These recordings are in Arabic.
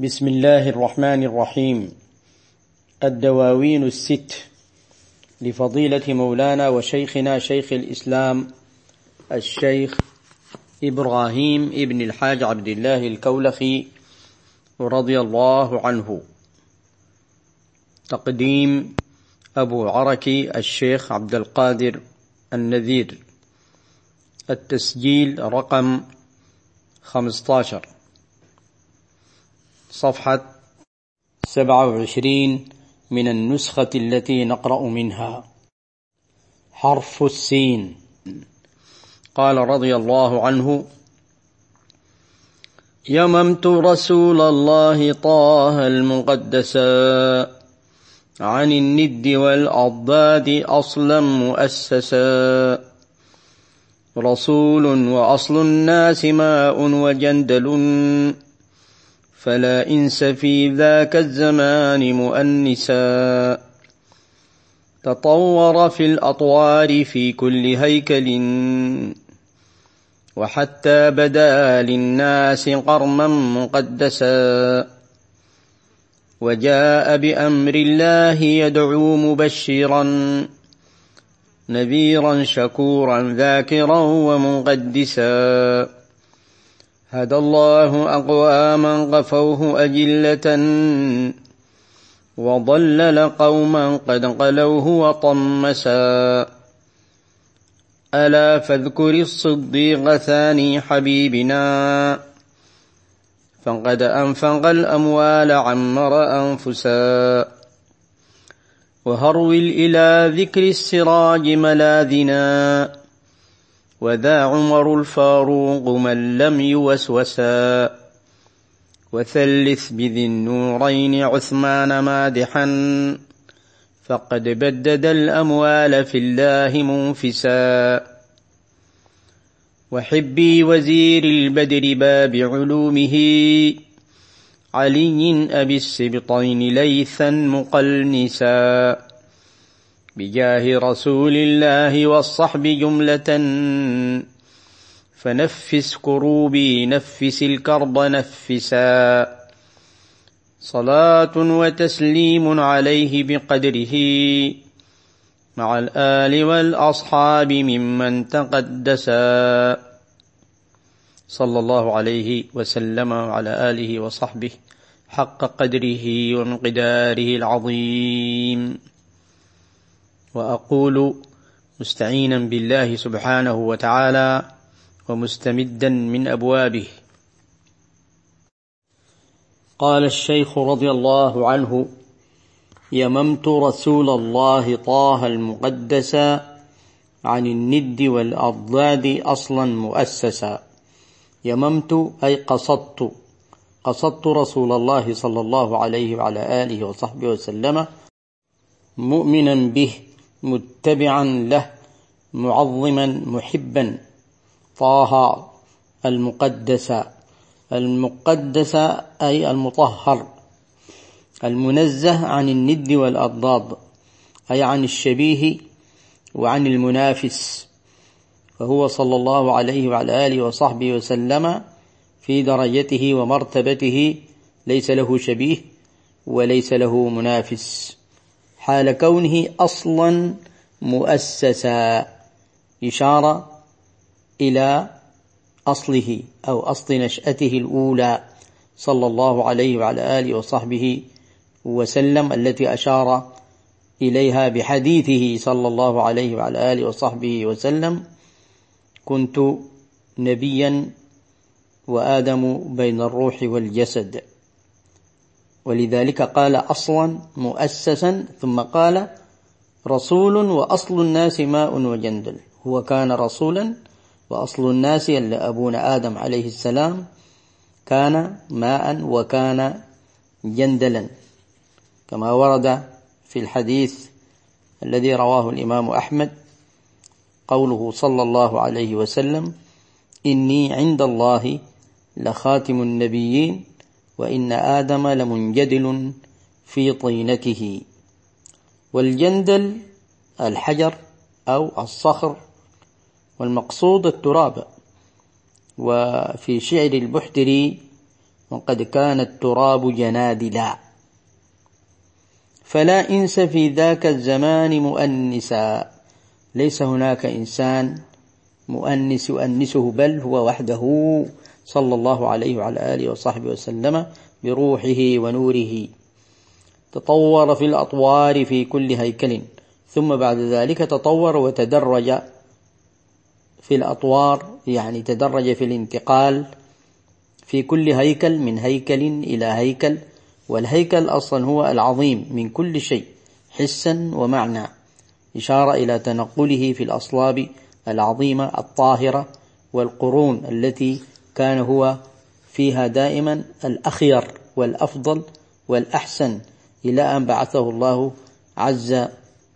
بسم الله الرحمن الرحيم. الدواوين الست. لفضيلة مولانا وشيخنا شيخ الإسلام الشيخ إبراهيم ابن الحاج عبد الله الكولخي رضي الله عنه. تقديم أبو عركي الشيخ عبد القادر النذير. التسجيل رقم 15 صفحة 27 من النسخة التي نقرأ منها. حرف السين. قال رضي الله عنه يممت رسول الله طه المقدسا عن الند والأضداد أصلا مؤسسا. رسول وأصل الناس ماء وجندل. فلا إنس في ذاك الزمان مؤنسا. تطور في الأطوار في كل هيكل وحتى بدا للناس قرما مقدسا. وجاء بأمر الله يدعو مبشرا نذيرا شكورا ذاكرا ومقدسا. هدى الله أقواما قفوه أجلة وضلل قوما قد قلوه وطمسا. ألا فاذكر الصديق ثاني حبيبنا. فقد أنفق الأموال عمر أنفسا. وهرول إلى ذكر السراج ملاذنا. وذا عمر الفاروق من لم يوسوسا وثلث بذي النورين عثمان مادحا. فقد بدد الأموال في الله منفسا. وحبي وزير البدر باب علومه. علي أبي السبطين ليثا مقلنسا. بجاه رسول الله والصحب جملة. فنفس كروبي نفس الكرب نفسا. صلاة وتسليم عليه بقدره. مع الآل والأصحاب ممن تقدسا. صلى الله عليه وسلم وعلى آله وصحبه حق قدره ومقداره العظيم. وأقول مستعينا بالله سبحانه وتعالى ومستمدا من أبوابه. قال الشيخ رضي الله عنه يممت رسول الله طه المقدس عن الند والأضداد أصلا مؤسسا. يممت أي قصدت قصدت رسول الله صلى الله عليه وعلى آله وصحبه وسلم مؤمنا به. متبعا له معظما محبا. طه المقدس المقدس أي المطهر. المنزه عن الند والأضداد أي عن الشبيه وعن المنافس. فهو صلى الله عليه وعلى آله وصحبه وسلم في درجته ومرتبته ليس له شبيه وليس له منافس. حال كونه أصلا مؤسسا. إشارة إلى أصله أو أصل نشأته الأولى صلى الله عليه وعلى آله وصحبه وسلم التي أشار إليها بحديثه صلى الله عليه وعلى آله وصحبه وسلم. كنت نبيا وآدم بين الروح والجسد. ولذلك قال أصلا مؤسسا ثم قال رسول وأصل الناس ماء وجندل هو كان رسولا وأصل الناس أبونا آدم عليه السلام كان ماء وكان جندلا. كما ورد في الحديث الذي رواه الإمام أحمد قوله صلى الله عليه وسلم إني عند الله لخاتم النبيين وإن آدم لمنجدل في طينته. والجندل الحجر أو الصخر. والمقصود التراب. وفي شعر البحتري وقد كان التراب جنادلا. فلا إنس في ذاك الزمان مؤنسا. ليس هناك إنسان مؤنس يؤنسه بل هو وحده. صلى الله عليه وعلى آله وصحبه وسلم بروحه ونوره. تطور في الأطوار في كل هيكل. ثم بعد ذلك تطور وتدرج في الأطوار يعني تدرج في الانتقال في كل هيكل من هيكل إلى هيكل. والهيكل أصلا هو العظيم من كل شيء حسا ومعنى. إشارة إلى تنقله في الأصلاب العظيمة الطاهرة والقرون التي كان هو فيها دائما الأخير والأفضل والأحسن إلى أن بعثه الله عز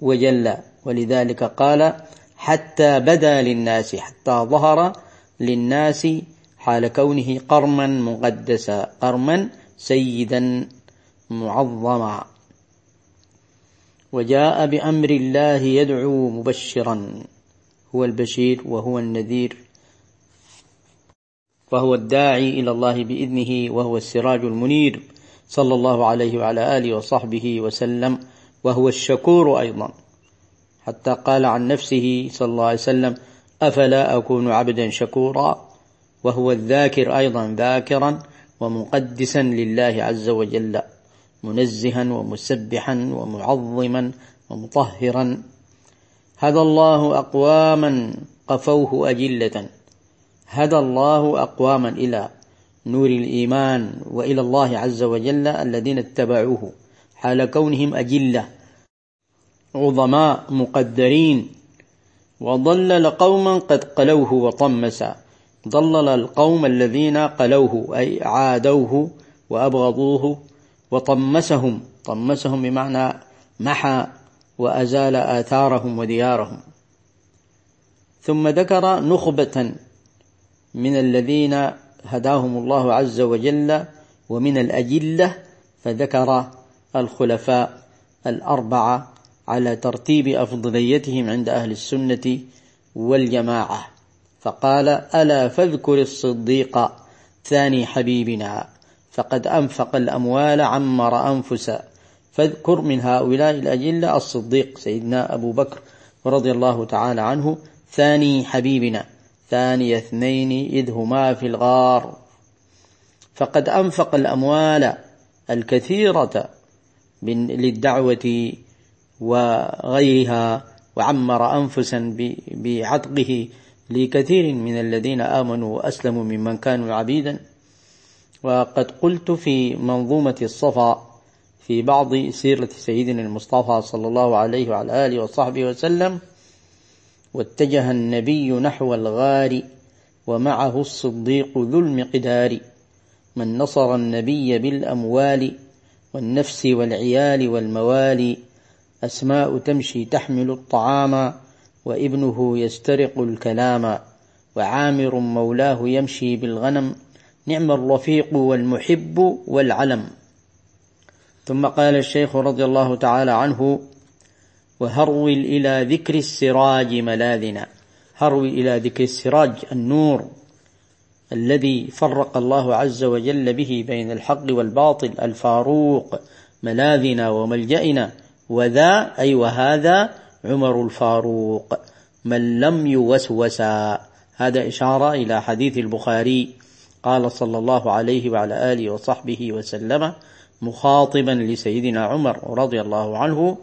وجل. ولذلك قال حتى بدا للناس حتى ظهر للناس حال كونه قرما مقدسا قرما سيدا معظما. وجاء بأمر الله يدعو مبشرا هو البشير وهو النذير. فهو الداعي إلى الله بإذنه وهو السراج المنير صلى الله عليه وعلى آله وصحبه وسلم وهو الشكور أيضا. حتى قال عن نفسه صلى الله عليه وسلم أفلا أكون عبدا شكورا؟ وهو الذاكر أيضا ذاكرا ومقدسا لله عز وجل منزها ومسبحا ومعظما ومطهرا. هدى الله أقواما قفوه أجلة. هدى الله أقواما إلى نور الإيمان وإلى الله عز وجل الذين اتبعوه حال كونهم أجلة عظماء مقدرين. وضلل قوما قد قلوه وطمسا. ضلل القوم الذين قلوه أي عادوه وأبغضوه وطمسهم. طمسهم بمعنى محى وأزال آثارهم وديارهم. ثم ذكر نخبة من الذين هداهم الله عز وجل ومن الأجلة فذكر الخلفاء الأربعة على ترتيب أفضليتهم عند أهل السنة والجماعة. فقال ألا فاذكر الصديق ثاني حبيبنا فقد أنفق الأموال عمر أنفسا فاذكر من هؤلاء الأجلة الصديق سيدنا أبو بكر رضي الله تعالى عنه ثاني حبيبنا. ثاني اثنين إذ هما في الغار. فقد أنفق الأموال الكثيرة للدعوة وغيرها وعمر أنفسا بعتقه لكثير من الذين آمنوا وأسلموا ممن كانوا عبيدا. وقد قلت في منظومة الصفا في بعض سيرة سيدنا المصطفى صلى الله عليه وعلى آله وصحبه وسلم واتجه النبي نحو الغار ومعه الصديق ذو المقدار من نصر النبي بالأموال والنفس والعيال والموالي أسماء تمشي تحمل الطعام وابنه يسترق الكلام وعامر مولاه يمشي بالغنم نعم الرفيق والمحب والعلم. ثم قال الشيخ رضي الله تعالى عنه وهرول إلى ذكر السراج ملاذنا. هرول إلى ذكر السراج النور الذي فرق الله عز وجل به بين الحق والباطل الفاروق ملاذنا وملجأنا وذا أي وهذا عمر الفاروق. من لم يوسوسا هذا إشارة إلى حديث البخاري. قال صلى الله عليه وعلى آله وصحبه وسلم مخاطبا لسيدنا عمر رضي الله عنه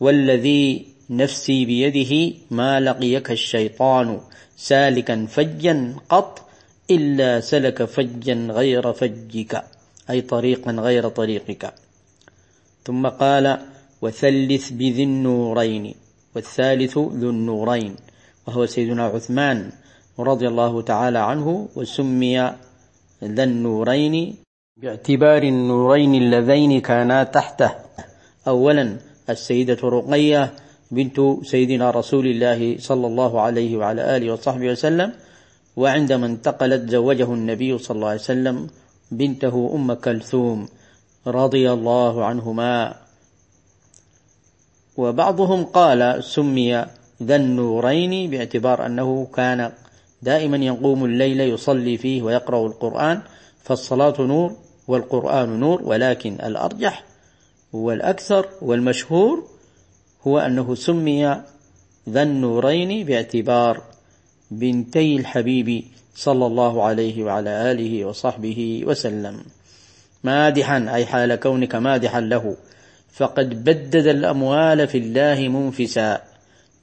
والذي نفسي بيده ما لقيك الشيطان سالكا فجا قط إلا سلك فجا غير فجك أي طريقا غير طريقك. ثم قال وثلث بذي النورين والثالث ذو النورين. وهو سيدنا عثمان رضي الله تعالى عنه وسمي ذا النورين باعتبار النورين اللذين كانا تحته. أولا السيدة رقية بنت سيدنا رسول الله صلى الله عليه وعلى آله وصحبه وسلم وعندما انتقلت زوجه النبي صلى الله عليه وسلم بنته أم كلثوم رضي الله عنهما. وبعضهم قال سمي ذا النورين باعتبار أنه كان دائما يقوم الليل يصلي فيه ويقرأ القرآن فالصلاة نور والقرآن نور ولكن الأرجح والأكثر والمشهور هو أنه سمي ذا النورين باعتبار بنتي الحبيب صلى الله عليه وعلى آله وصحبه وسلم. مادحا أي حال كونك مادحا له. فقد بدد الأموال في الله منفسا.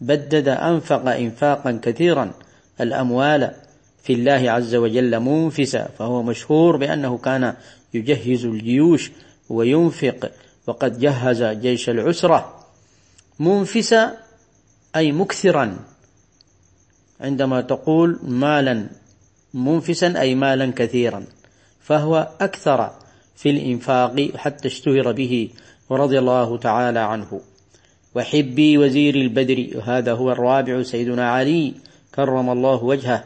بدد أنفق إنفاقا كثيرا. الأموال في الله عز وجل منفسا. فهو مشهور بأنه كان يجهز الجيوش وينفق وقد جهز جيش العسرة منفسا أي مكثرا عندما تقول مالا منفسا أي مالا كثيرا فهو أكثر في الإنفاق حتى اشتهر به ورضي الله تعالى عنه. وحبي وزير البدر وهذا هو الرابع سيدنا علي كرم الله وجهه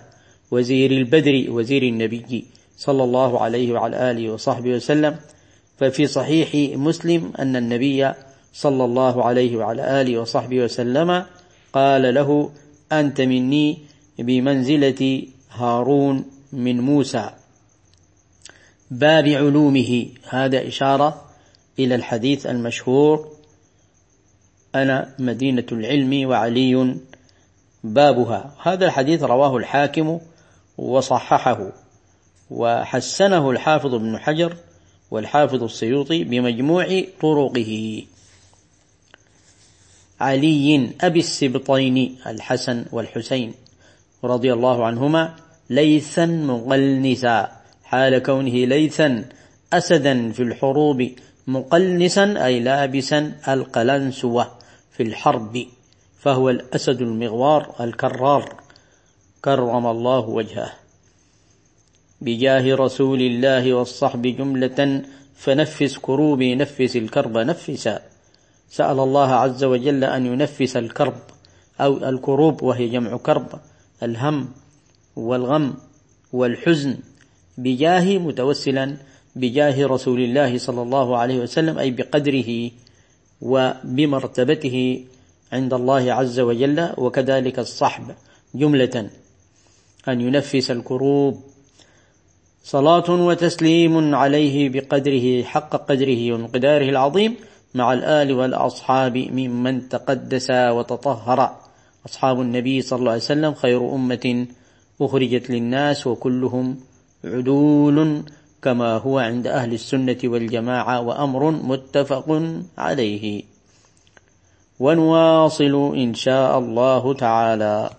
وزير البدر وزير النبي صلى الله عليه وعلى آله وصحبه وسلم. ففي صحيح مسلم أن النبي صلى الله عليه وعلى آله وصحبه وسلم قال له أنت مني بمنزلة هارون من موسى. باب علومه. هذا إشارة إلى الحديث المشهور أنا مدينة العلم وعلي بابها. هذا الحديث رواه الحاكم وصححه وحسنه الحافظ ابن حجر والحافظ السيوطي بمجموع طرقه. علي أبي السبطين الحسن والحسين رضي الله عنهما ليثا مقلنسا حال كونه ليثا أسدا في الحروب مقلنسا أي لابسا القلنسوة في الحرب فهو الأسد المغوار الكرار كرم الله وجهه. بجاه رسول الله والصحب جملة فنفس كروبي نفس الكرب نفسا سأل الله عز وجل أن ينفس الكرب أو الكروب وهي جمع كرب الهم والغم والحزن. بجاه متوسلا بجاه رسول الله صلى الله عليه وسلم أي بقدره وبمرتبته عند الله عز وجل وكذلك الصحب جملة. أن ينفس الكروب. صلاة وتسليم عليه بقدره حق قدره ومقداره العظيم مع الآل والأصحاب ممن تقدس وتطهر. أصحاب النبي صلى الله عليه وسلم خير أمة أخرجت للناس وكلهم عدول كما هو عند أهل السنة والجماعة وأمر متفق عليه. ونواصل إن شاء الله تعالى.